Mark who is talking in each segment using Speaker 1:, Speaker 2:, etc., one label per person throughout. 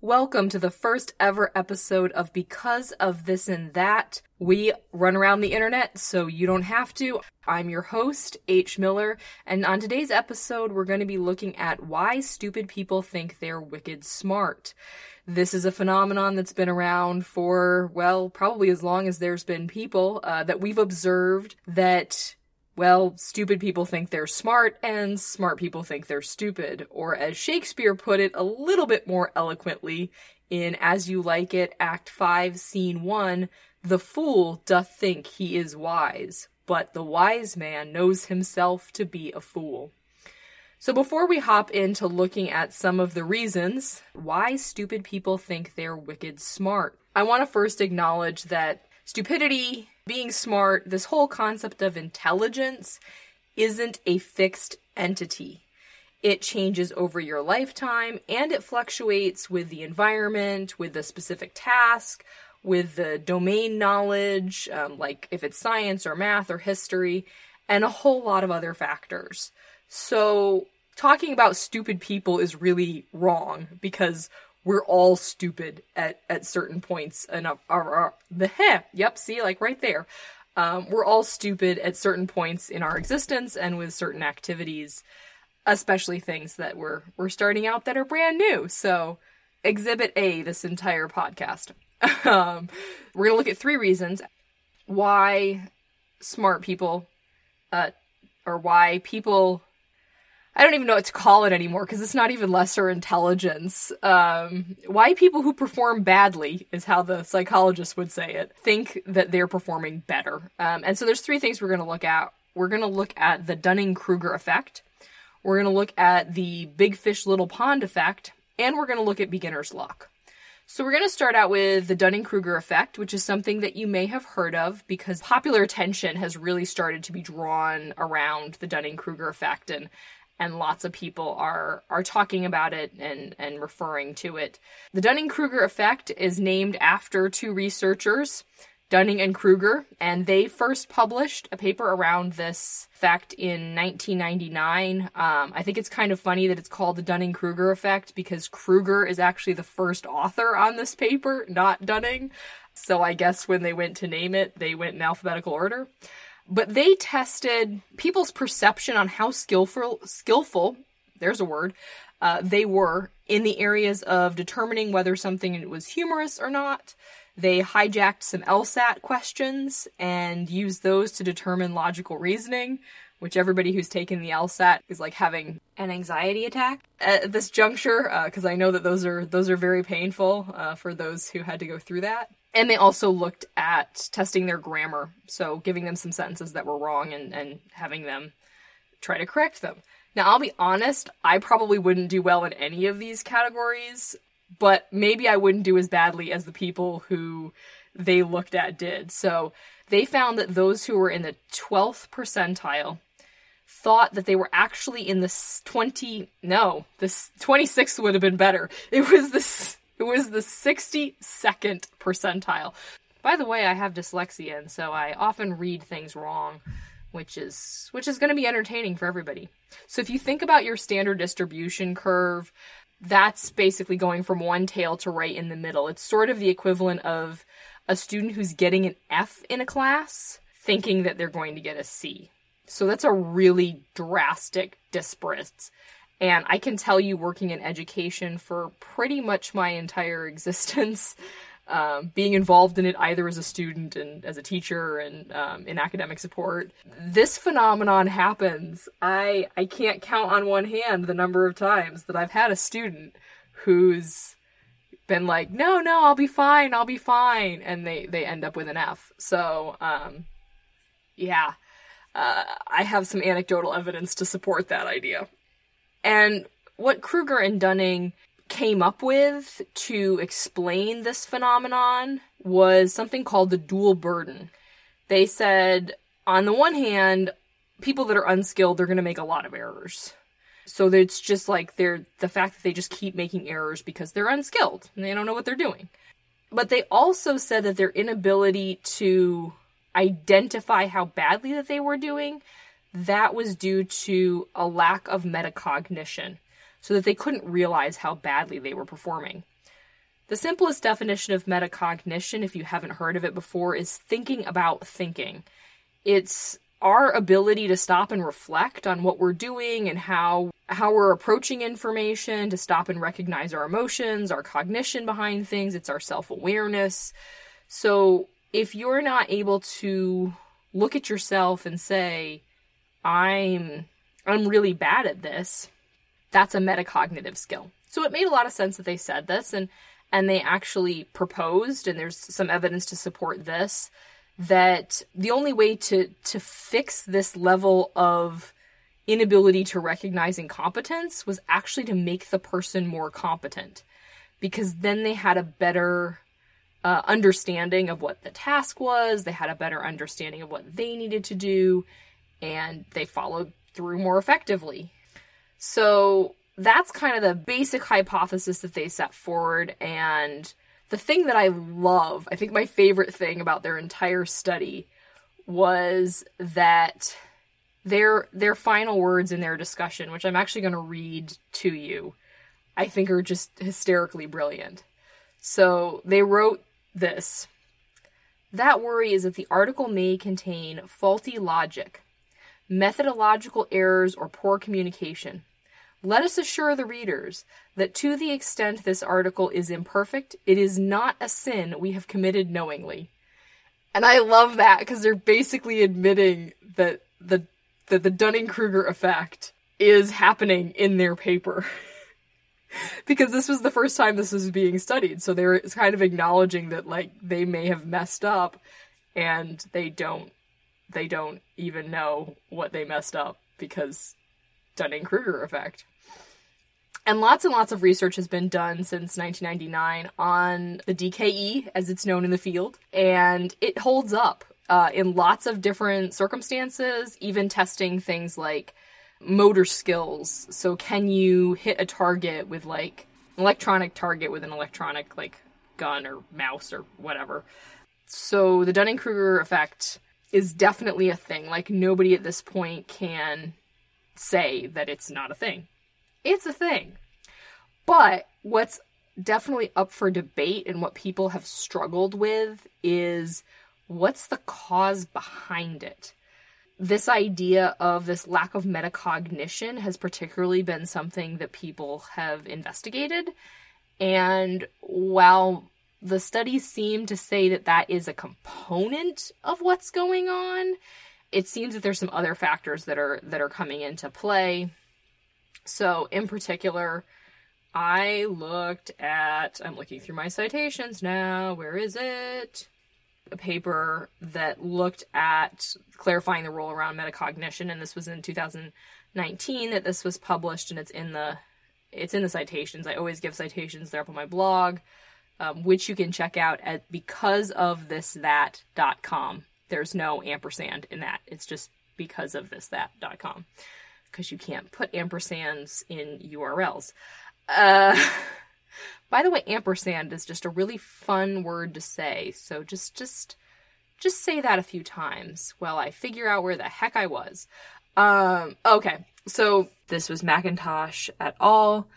Speaker 1: Welcome to the first ever episode of Because of This and That. We run around the internet so you don't have to. I'm your host, H. Miller, and on today's episode, we're going to be looking at why stupid people think they're wicked smart. This is a phenomenon that's been around for, well, probably as long as there's been people, uh, that we've observed that well, stupid people think they're smart, and smart people think they're stupid. Or as Shakespeare put it a little bit more eloquently in As You Like It, Act 5, Scene 1, the fool doth think he is wise, but the wise man knows himself to be a fool. So before we hop into looking at some of the reasons why stupid people think they're wicked smart, I want to first acknowledge that stupidity being smart, this whole concept of intelligence isn't a fixed entity. It changes over your lifetime and it fluctuates with the environment, with the specific task, with the domain knowledge, um, like if it's science or math or history, and a whole lot of other factors. So, talking about stupid people is really wrong because we're all stupid at at certain points and our, the heh yep see like right there. Um, we're all stupid at certain points in our existence and with certain activities especially things that we're we're starting out that are brand new. So exhibit a this entire podcast. Um, we're gonna look at three reasons why smart people uh, or why people I don't even know what to call it anymore because it's not even lesser intelligence. Um, why people who perform badly is how the psychologist would say it think that they're performing better. Um, and so there's three things we're going to look at. We're going to look at the Dunning Kruger effect. We're going to look at the big fish little pond effect, and we're going to look at beginner's luck. So we're going to start out with the Dunning-Kruger effect, which is something that you may have heard of because popular attention has really started to be drawn around the Dunning-Kruger effect and and lots of people are are talking about it and and referring to it. The Dunning-Kruger effect is named after two researchers, Dunning and Kruger, and they first published a paper around this effect in 1999. Um, I think it's kind of funny that it's called the Dunning-Kruger effect because Kruger is actually the first author on this paper, not Dunning. So I guess when they went to name it, they went in alphabetical order but they tested people's perception on how skillful skillful there's a word uh, they were in the areas of determining whether something was humorous or not. They hijacked some lsat questions and used those to determine logical reasoning which everybody who's taken the lsat is like having an anxiety attack at this juncture because uh, i know that those are those are very painful uh, for those who had to go through that and they also looked at testing their grammar, so giving them some sentences that were wrong and, and having them try to correct them. Now, I'll be honest, I probably wouldn't do well in any of these categories, but maybe I wouldn't do as badly as the people who they looked at did. So they found that those who were in the 12th percentile thought that they were actually in the 20 no this 26th would have been better it was this it was the 62nd percentile. By the way, I have dyslexia, and so I often read things wrong, which is which is going to be entertaining for everybody. So if you think about your standard distribution curve, that's basically going from one tail to right in the middle. It's sort of the equivalent of a student who's getting an F in a class thinking that they're going to get a C. So that's a really drastic disparate and I can tell you, working in education for pretty much my entire existence, um, being involved in it either as a student and as a teacher and um, in academic support, this phenomenon happens. I I can't count on one hand the number of times that I've had a student who's been like, no, no, I'll be fine, I'll be fine, and they they end up with an F. So, um, yeah, uh, I have some anecdotal evidence to support that idea. And what Kruger and Dunning came up with to explain this phenomenon was something called the dual burden. They said, on the one hand, people that are unskilled, they're going to make a lot of errors. So it's just like they're the fact that they just keep making errors because they're unskilled and they don't know what they're doing. But they also said that their inability to identify how badly that they were doing that was due to a lack of metacognition, so that they couldn't realize how badly they were performing. The simplest definition of metacognition, if you haven't heard of it before, is thinking about thinking. It's our ability to stop and reflect on what we're doing and how how we're approaching information, to stop and recognize our emotions, our cognition behind things, it's our self-awareness. So, if you're not able to look at yourself and say, I'm I'm really bad at this, that's a metacognitive skill. So it made a lot of sense that they said this and and they actually proposed and there's some evidence to support this that the only way to to fix this level of inability to recognize incompetence was actually to make the person more competent because then they had a better uh, understanding of what the task was. They had a better understanding of what they needed to do and they followed through more effectively so that's kind of the basic hypothesis that they set forward. And the thing that I love, I think my favorite thing about their entire study was that their their final words in their discussion, which I'm actually going to read to you, I think are just hysterically brilliant. So they wrote this. That worry is that the article may contain faulty logic, methodological errors, or poor communication. Let us assure the readers that to the extent this article is imperfect, it is not a sin we have committed knowingly. And I love that because they're basically admitting that the that the Dunning-Kruger effect is happening in their paper. because this was the first time this was being studied, so they're kind of acknowledging that like they may have messed up and they don't they don't even know what they messed up because Dunning Kruger effect. And lots and lots of research has been done since 1999 on the DKE, as it's known in the field, and it holds up uh, in lots of different circumstances, even testing things like motor skills. So, can you hit a target with like electronic target with an electronic like gun or mouse or whatever? So, the Dunning Kruger effect is definitely a thing. Like, nobody at this point can say that it's not a thing. It's a thing. But what's definitely up for debate and what people have struggled with is what's the cause behind it? This idea of this lack of metacognition has particularly been something that people have investigated. And while the studies seem to say that that is a component of what's going on, it seems that there's some other factors that are that are coming into play. So, in particular, I looked at I'm looking through my citations now. Where is it? A paper that looked at clarifying the role around metacognition and this was in 2019 that this was published and it's in the it's in the citations. I always give citations there up on my blog. Um, which you can check out at because of this that.com there's no ampersand in that. It's just because of this that.com because you can't put ampersands in URLs. Uh, by the way, ampersand is just a really fun word to say. So just just just say that a few times while I figure out where the heck I was. Um, okay, so this was McIntosh at al.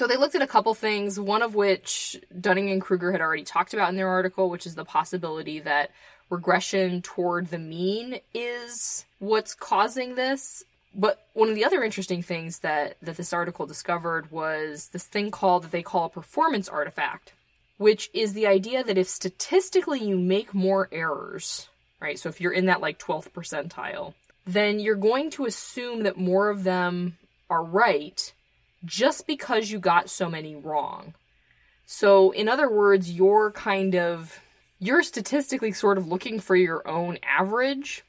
Speaker 1: So they looked at a couple things, one of which Dunning and Kruger had already talked about in their article, which is the possibility that regression toward the mean is what's causing this. But one of the other interesting things that, that this article discovered was this thing called that they call a performance artifact, which is the idea that if statistically you make more errors, right? So if you're in that like 12th percentile, then you're going to assume that more of them are right just because you got so many wrong. So, in other words, you're kind of you're statistically sort of looking for your own average.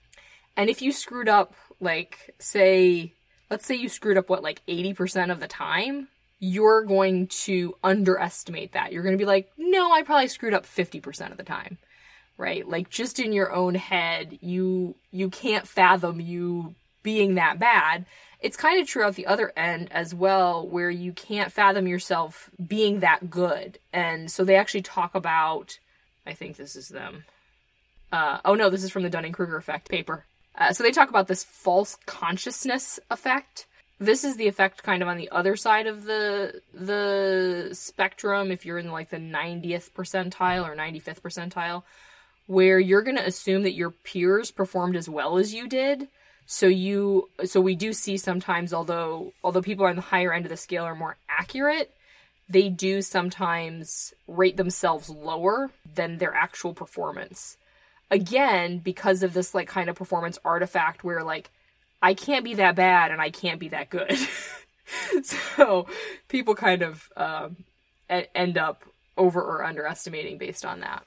Speaker 1: And if you screwed up, like, say, let's say you screwed up, what, like 80% of the time, you're going to underestimate that. You're going to be like, no, I probably screwed up 50% of the time. Right? Like just in your own head, you you can't fathom you being that bad. It's kind of true at the other end as well, where you can't fathom yourself being that good. And so they actually talk about I think this is them. Uh, oh no, this is from the Dunning Kruger effect paper. Uh, so they talk about this false consensus effect, This is the effect kind of on the other side of the the spectrum if you're in like the 90th percentile or 95th percentile where you're going to assume that your peers performed as well as you did. So you so we do see sometimes although although people on the higher end of the scale are more accurate, they do sometimes rate themselves lower than their actual performance. Again, because of this like kind of performance artifact where like I can't be that bad and I can't be that good. so people kind of um, end up over or underestimating based on that.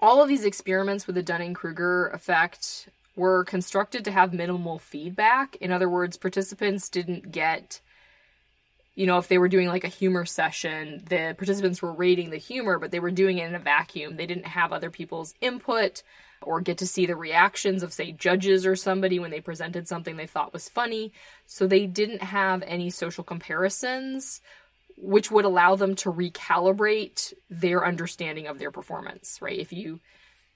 Speaker 1: All of these experiments with the Dunning Kruger effect were constructed to have minimal feedback. In other words, participants didn't get, you know, if they were doing like a humor session, the participants were rating the humor, but they were doing it in a vacuum. They didn't have other people's input or get to see the reactions of, say, judges or somebody when they presented something they thought was funny. So they didn't have any social comparisons which would allow them to recalibrate their understanding of their performance, right? If you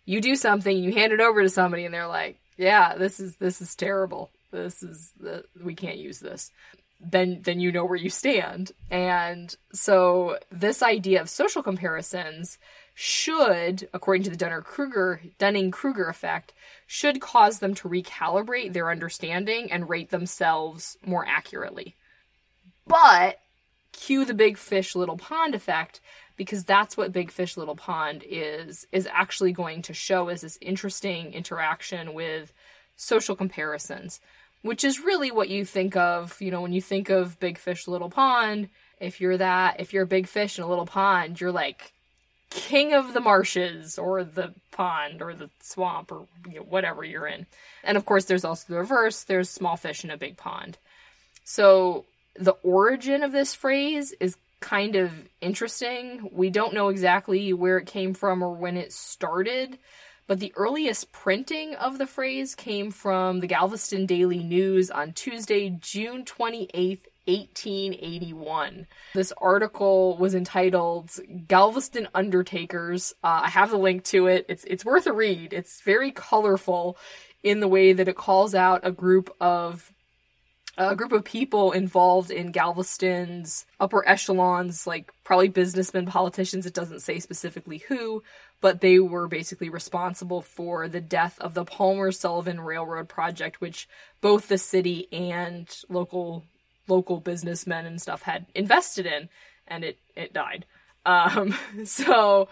Speaker 1: you do something, you hand it over to somebody and they're like, "Yeah, this is this is terrible. This is the we can't use this." Then then you know where you stand. And so this idea of social comparisons should, according to the Dunning-Kruger Dunning-Kruger effect, should cause them to recalibrate their understanding and rate themselves more accurately. But cue the big fish little pond effect because that's what big fish little pond is is actually going to show as this interesting interaction with social comparisons which is really what you think of you know when you think of big fish little pond if you're that if you're a big fish in a little pond you're like king of the marshes or the pond or the swamp or you know, whatever you're in. And of course there's also the reverse there's small fish in a big pond. So the origin of this phrase is kind of interesting. We don't know exactly where it came from or when it started, but the earliest printing of the phrase came from the Galveston Daily News on Tuesday, June 28th, 1881. This article was entitled Galveston Undertakers. Uh, I have the link to it. It's it's worth a read. It's very colorful in the way that it calls out a group of a group of people involved in Galveston's upper echelons, like probably businessmen, politicians, it doesn't say specifically who, but they were basically responsible for the death of the Palmer Sullivan Railroad project, which both the city and local local businessmen and stuff had invested in, and it it died. Um, so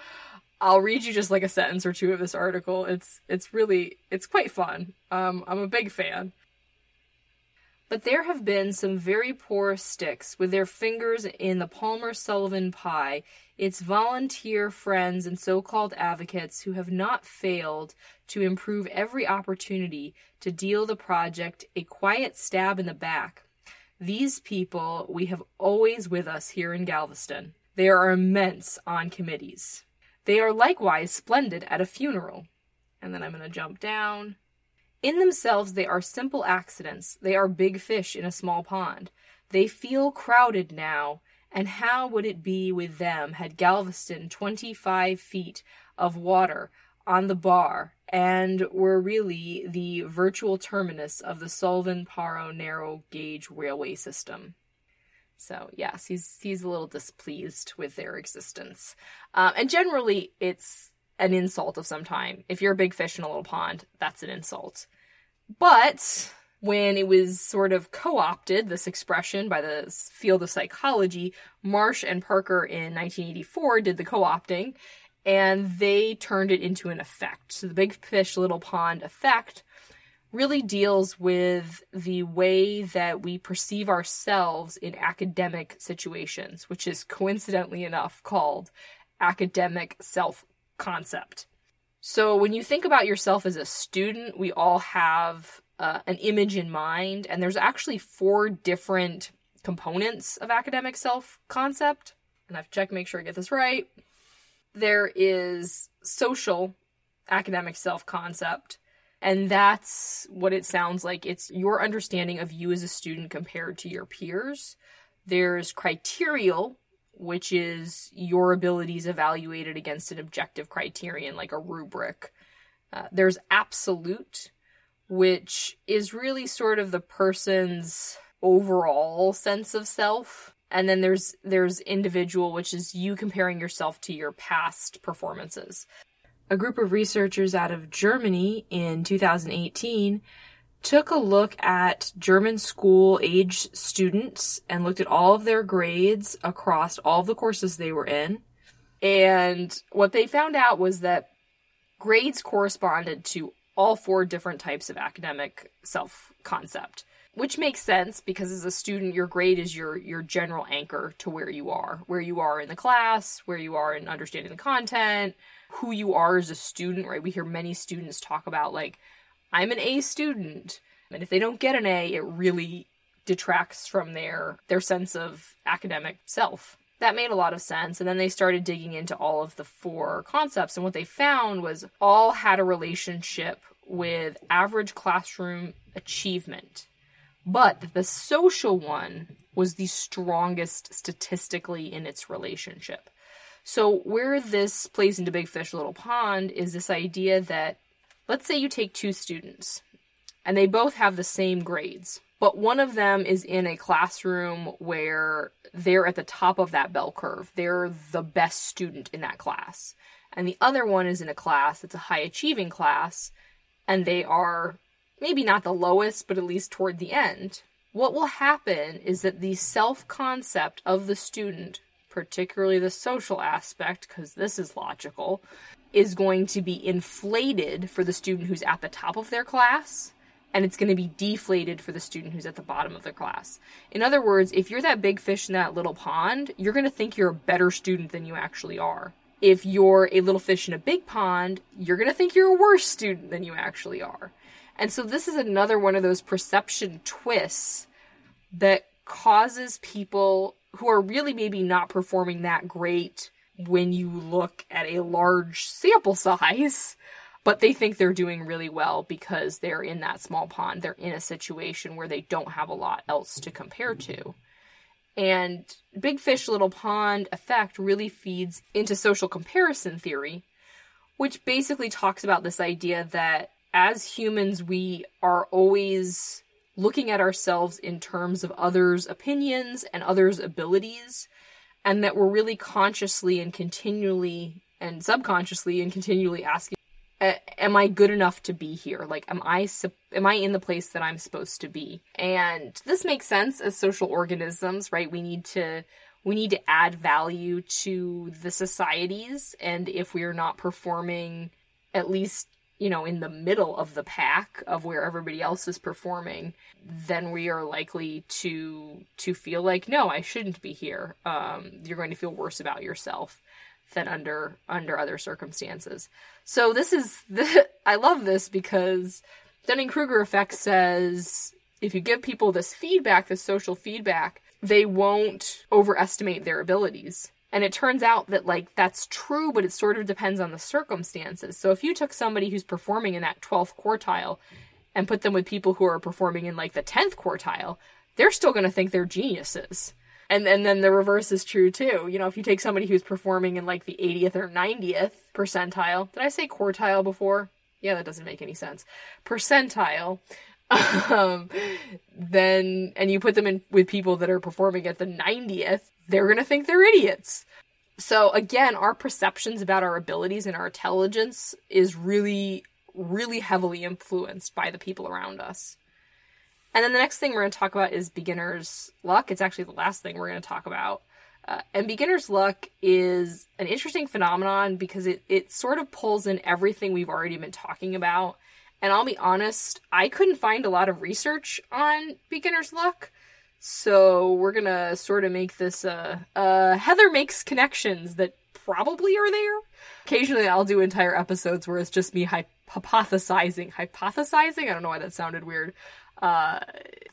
Speaker 1: I'll read you just like a sentence or two of this article. It's it's really it's quite fun. Um, I'm a big fan. But there have been some very poor sticks with their fingers in the Palmer Sullivan pie, its volunteer friends and so called advocates who have not failed to improve every opportunity to deal the project a quiet stab in the back. These people we have always with us here in Galveston. They are immense on committees. They are likewise splendid at a funeral. And then I'm going to jump down. In themselves, they are simple accidents. They are big fish in a small pond. They feel crowded now, and how would it be with them had Galveston 25 feet of water on the bar and were really the virtual terminus of the Sullivan Paro narrow gauge railway system? So yes, he's he's a little displeased with their existence, um, and generally it's an insult of some time. If you're a big fish in a little pond, that's an insult. But when it was sort of co opted, this expression, by the field of psychology, Marsh and Parker in 1984 did the co opting and they turned it into an effect. So the big fish, little pond effect really deals with the way that we perceive ourselves in academic situations, which is coincidentally enough called academic self concept. So when you think about yourself as a student, we all have uh, an image in mind, and there's actually four different components of academic self concept. And I have checked to make sure I get this right. There is social academic self concept, and that's what it sounds like. It's your understanding of you as a student compared to your peers. There's criterial which is your abilities evaluated against an objective criterion like a rubric. Uh, there's absolute, which is really sort of the person's overall sense of self. And then there's there's individual, which is you comparing yourself to your past performances. A group of researchers out of Germany in 2018 took a look at German school age students and looked at all of their grades across all of the courses they were in. And what they found out was that grades corresponded to all four different types of academic self concept which makes sense because as a student your grade is your your general anchor to where you are where you are in the class where you are in understanding the content who you are as a student right we hear many students talk about like i'm an a student. And if they don't get an a it really detracts from their their sense of academic self. That made a lot of sense. And then they started digging into all of the four concepts. And what they found was all had a relationship with average classroom achievement but the social one was the strongest statistically in its relationship. So, where this plays into Big Fish Little Pond is this idea that let's say you take two students and they both have the same grades, but one of them is in a classroom where they're at the top of that bell curve. They're the best student in that class. And the other one is in a class that's a high achieving class and they are maybe not the lowest, but at least toward the end, what will happen is that the self concept of the student, particularly the social aspect, because this is logical, is going to be inflated for the student who's at the top of their class, and it's going to be deflated for the student who's at the bottom of their class. In other words, if you're that big fish in that little pond, you're going to think you're a better student than you actually are. If you're a little fish in a big pond, you're going to think you're a worse student than you actually are. And so this is another one of those perception twists that causes people who are really maybe not performing that great when you look at a large sample size, but they think they're doing really well because they're in that small pond. They're in a situation where they don't have a lot else to compare to. And big fish, little pond effect really feeds into social comparison theory, which basically talks about this idea that as humans, we are always looking at ourselves in terms of others' opinions and others' abilities, and that we're really consciously and continually and subconsciously and continually asking, "Am I good enough to be here? Like, am I am I in the place that I'm supposed to be?" And this makes sense as social organisms, right? We need to we need to add value to the societies, and if we are not performing at least you know, in the middle of the pack of where everybody else is performing, then we are likely to to feel like, no, I shouldn't be here. Um, you're going to feel worse about yourself than under under other circumstances. So this is the I love this because Dunning Kruger effect says if you give people this feedback, this social feedback, they won't overestimate their abilities. And it turns out that like that's true, but it sort of depends on the circumstances. So if you took somebody who's performing in that 12th quartile and put them with people who are performing in like the 10th quartile, they're still going to think they're geniuses. And, and then the reverse is true too. You know, if you take somebody who's performing in like the 80th or 90th percentile, did I say quartile before? Yeah, that doesn't make any sense. Percentile, um, then and you put them in with people that are performing at the 90th, they're going to think they're idiots. So again, our perceptions about our abilities and our intelligence is really really heavily influenced by the people around us. And then the next thing we're going to talk about is beginner's luck. It's actually the last thing we're going to talk about. Uh, and beginner's luck is an interesting phenomenon because it, it sort of pulls in everything we've already been talking about and I'll be honest, I couldn't find a lot of research on beginner's luck. So we're gonna sort of make this uh, uh Heather makes connections that probably are there. Occasionally I'll do entire episodes where it's just me hypothesizing, hypothesizing, I don't know why that sounded weird, uh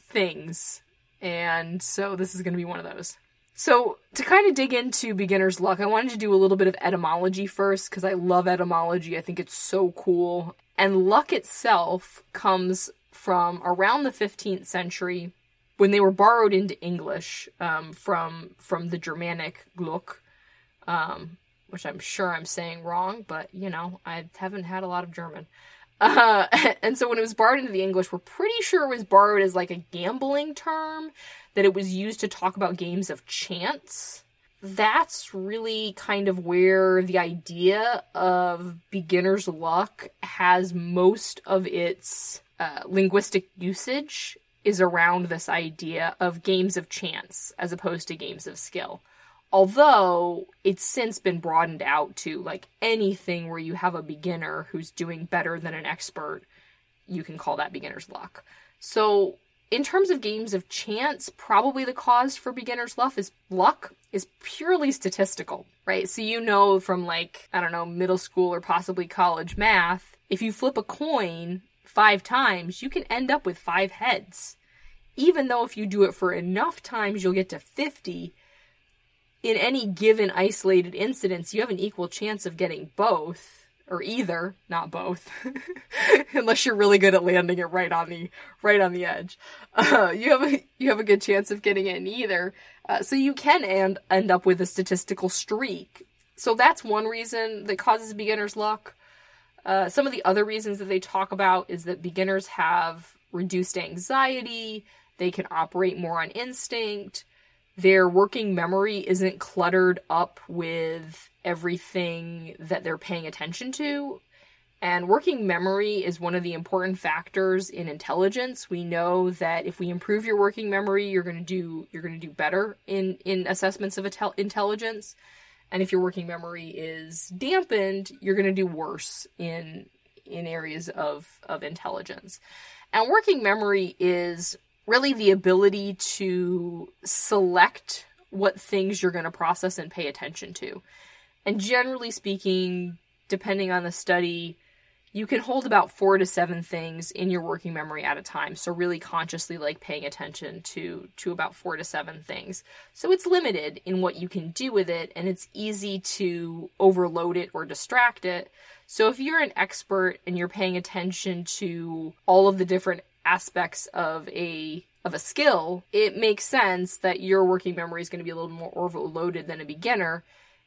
Speaker 1: things. And so this is gonna be one of those. So, to kind of dig into beginner's luck, I wanted to do a little bit of etymology first because I love etymology. I think it's so cool. And luck itself comes from around the 15th century when they were borrowed into English um, from from the Germanic Glück, um, which I'm sure I'm saying wrong, but you know I haven't had a lot of German. Uh, and so when it was borrowed into the English, we're pretty sure it was borrowed as like a gambling term, that it was used to talk about games of chance. That's really kind of where the idea of beginner's luck has most of its uh, linguistic usage is around this idea of games of chance as opposed to games of skill. Although it's since been broadened out to like anything where you have a beginner who's doing better than an expert, you can call that beginner's luck. So, in terms of games of chance, probably the cause for beginner's luck is luck is purely statistical, right? So you know from like, I don't know, middle school or possibly college math, if you flip a coin five times, you can end up with five heads. Even though if you do it for enough times, you'll get to 50, in any given isolated incidence, you have an equal chance of getting both or either, not both, unless you're really good at landing it right on the right on the edge. Uh, you have a you have a good chance of getting it in either, uh, so you can end end up with a statistical streak. So that's one reason that causes beginner's luck. Uh, some of the other reasons that they talk about is that beginners have reduced anxiety, they can operate more on instinct, their working memory isn't cluttered up with everything that they're paying attention to. And working memory is one of the important factors in intelligence. We know that if we improve your working memory, you're going to do you're going to do better in in assessments of intelligence. And if your working memory is dampened, you're going to do worse in in areas of of intelligence. And working memory is really the ability to select what things you're going to process and pay attention to. And generally speaking, depending on the study, you can hold about four to seven things in your working memory at a time. So really consciously like paying attention to to about four to seven things. So it's limited in what you can do with it and it's easy to overload it or distract it. So if you're an expert and you're paying attention to all of the different aspects of a of a skill, it makes sense that your working memory is going to be a little more overloaded than a beginner,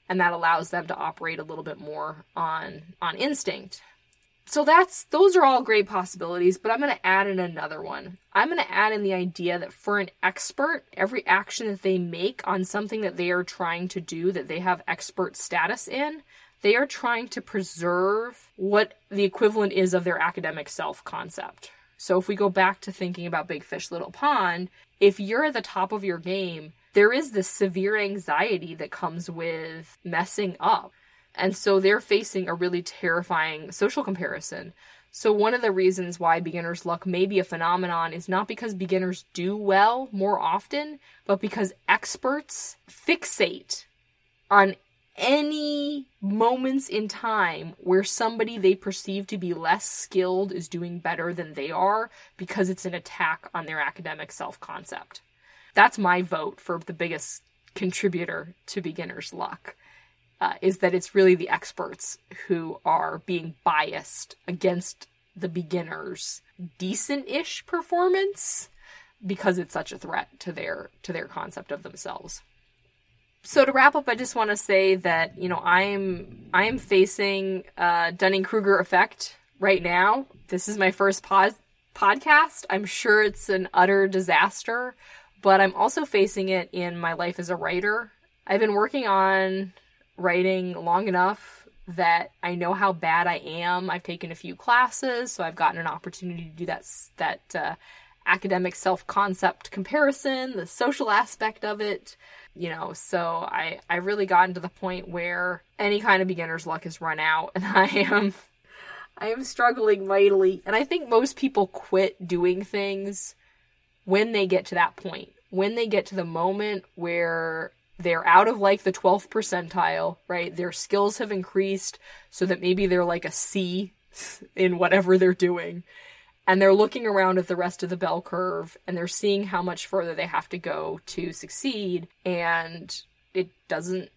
Speaker 1: and that allows them to operate a little bit more on on instinct. So that's those are all great possibilities, but I'm going to add in another one. I'm going to add in the idea that for an expert, every action that they make on something that they are trying to do that they have expert status in, they are trying to preserve what the equivalent is of their academic self concept so if we go back to thinking about Big Fish Little Pond, if you're at the top of your game, there is this severe anxiety that comes with messing up. And so they're facing a really terrifying social comparison. So one of the reasons why beginner's luck may be a phenomenon is not because beginners do well more often, but because experts fixate on any moments in time where somebody they perceive to be less skilled is doing better than they are because it's an attack on their academic self concept. That's my vote for the biggest contributor to beginner's luck. Uh, is that it's really the experts who are being biased against the beginner's decent-ish performance because it's such a threat to their to their concept of themselves so to wrap up, I just want to say that you know I'm I'm facing uh, Dunning Kruger effect right now. This is my first pod podcast. I'm sure it's an utter disaster, but I'm also facing it in my life as a writer. I've been working on writing long enough that I know how bad I am. I've taken a few classes, so I've gotten an opportunity to do that that uh, academic self concept comparison, the social aspect of it you know so i i really gotten to the point where any kind of beginner's luck has run out and i am i am struggling mightily and i think most people quit doing things when they get to that point when they get to the moment where they're out of like the 12th percentile right their skills have increased so that maybe they're like a c in whatever they're doing and they're looking around at the rest of the bell curve and they're seeing how much further they have to go to succeed and it doesn't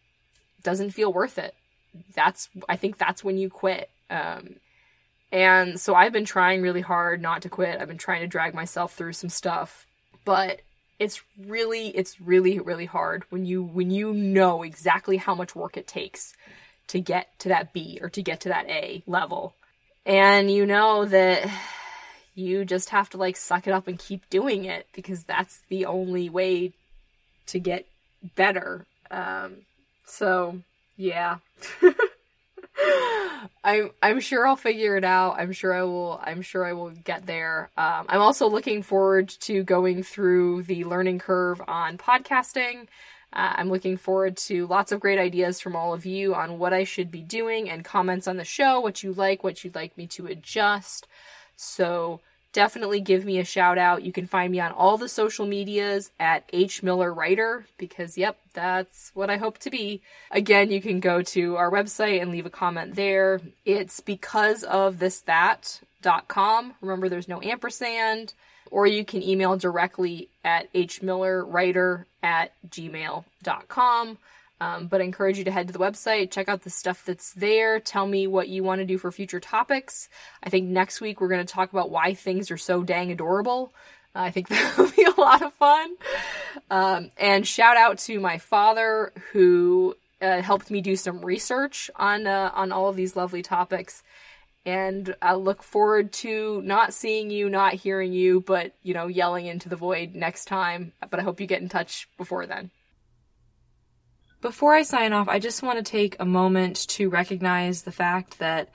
Speaker 1: doesn't feel worth it. That's i think that's when you quit um, and so i've been trying really hard not to quit. I've been trying to drag myself through some stuff but it's really it's really really hard when you when you know exactly how much work it takes to get to that b or to get to that a level And you know that you just have to like suck it up and keep doing it because that's the only way to get better. Um, so yeah. I'm I'm sure I'll figure it out. I'm sure I will. I'm sure I will get there. Um, I'm also looking forward to going through the learning curve on podcasting. Uh, I'm looking forward to lots of great ideas from all of you on what I should be doing and comments on the show, what you like, what you'd like me to adjust. So definitely give me a shout out. You can find me on all the social medias at H Miller Writer because yep, that's what I hope to be. Again, you can go to our website and leave a comment there. It's because of this that.com. Remember there's no ampersand. Or you can email directly at hmillerwriter at gmail.com. Um, but I encourage you to head to the website, check out the stuff that's there, tell me what you want to do for future topics. I think next week we're going to talk about why things are so dang adorable. Uh, I think that'll be a lot of fun. Um, and shout out to my father who uh, helped me do some research on uh, on all of these lovely topics. And I look forward to not seeing you, not hearing you, but you know, yelling into the void next time. But I hope you get in touch before then. Before I sign off, I just want to take a moment to recognize the fact that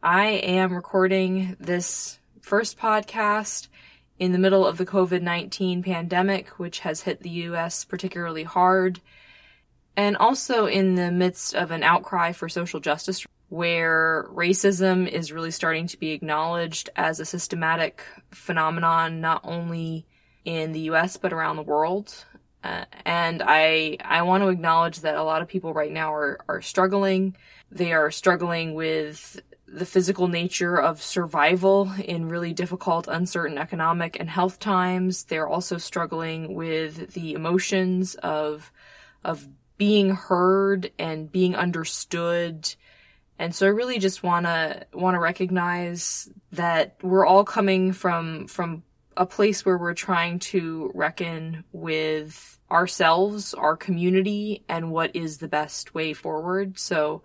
Speaker 1: I am recording this first podcast in the middle of the COVID 19 pandemic, which has hit the US particularly hard, and also in the midst of an outcry for social justice where racism is really starting to be acknowledged as a systematic phenomenon, not only in the US but around the world. Uh, and I I want to acknowledge that a lot of people right now are are struggling. They are struggling with the physical nature of survival in really difficult, uncertain economic and health times. They're also struggling with the emotions of of being heard and being understood. And so I really just want to want to recognize that we're all coming from from a place where we're trying to reckon with ourselves, our community, and what is the best way forward. So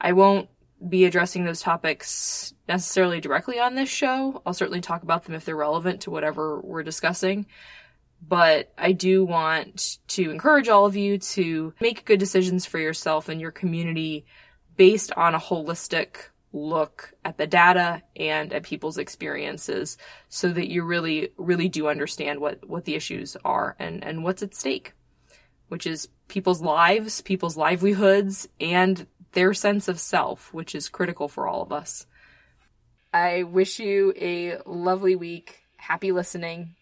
Speaker 1: I won't be addressing those topics necessarily directly on this show. I'll certainly talk about them if they're relevant to whatever we're discussing. But I do want to encourage all of you to make good decisions for yourself and your community based on a holistic look at the data and at people's experiences so that you really really do understand what what the issues are and and what's at stake which is people's lives people's livelihoods and their sense of self which is critical for all of us. I wish you a lovely week. Happy listening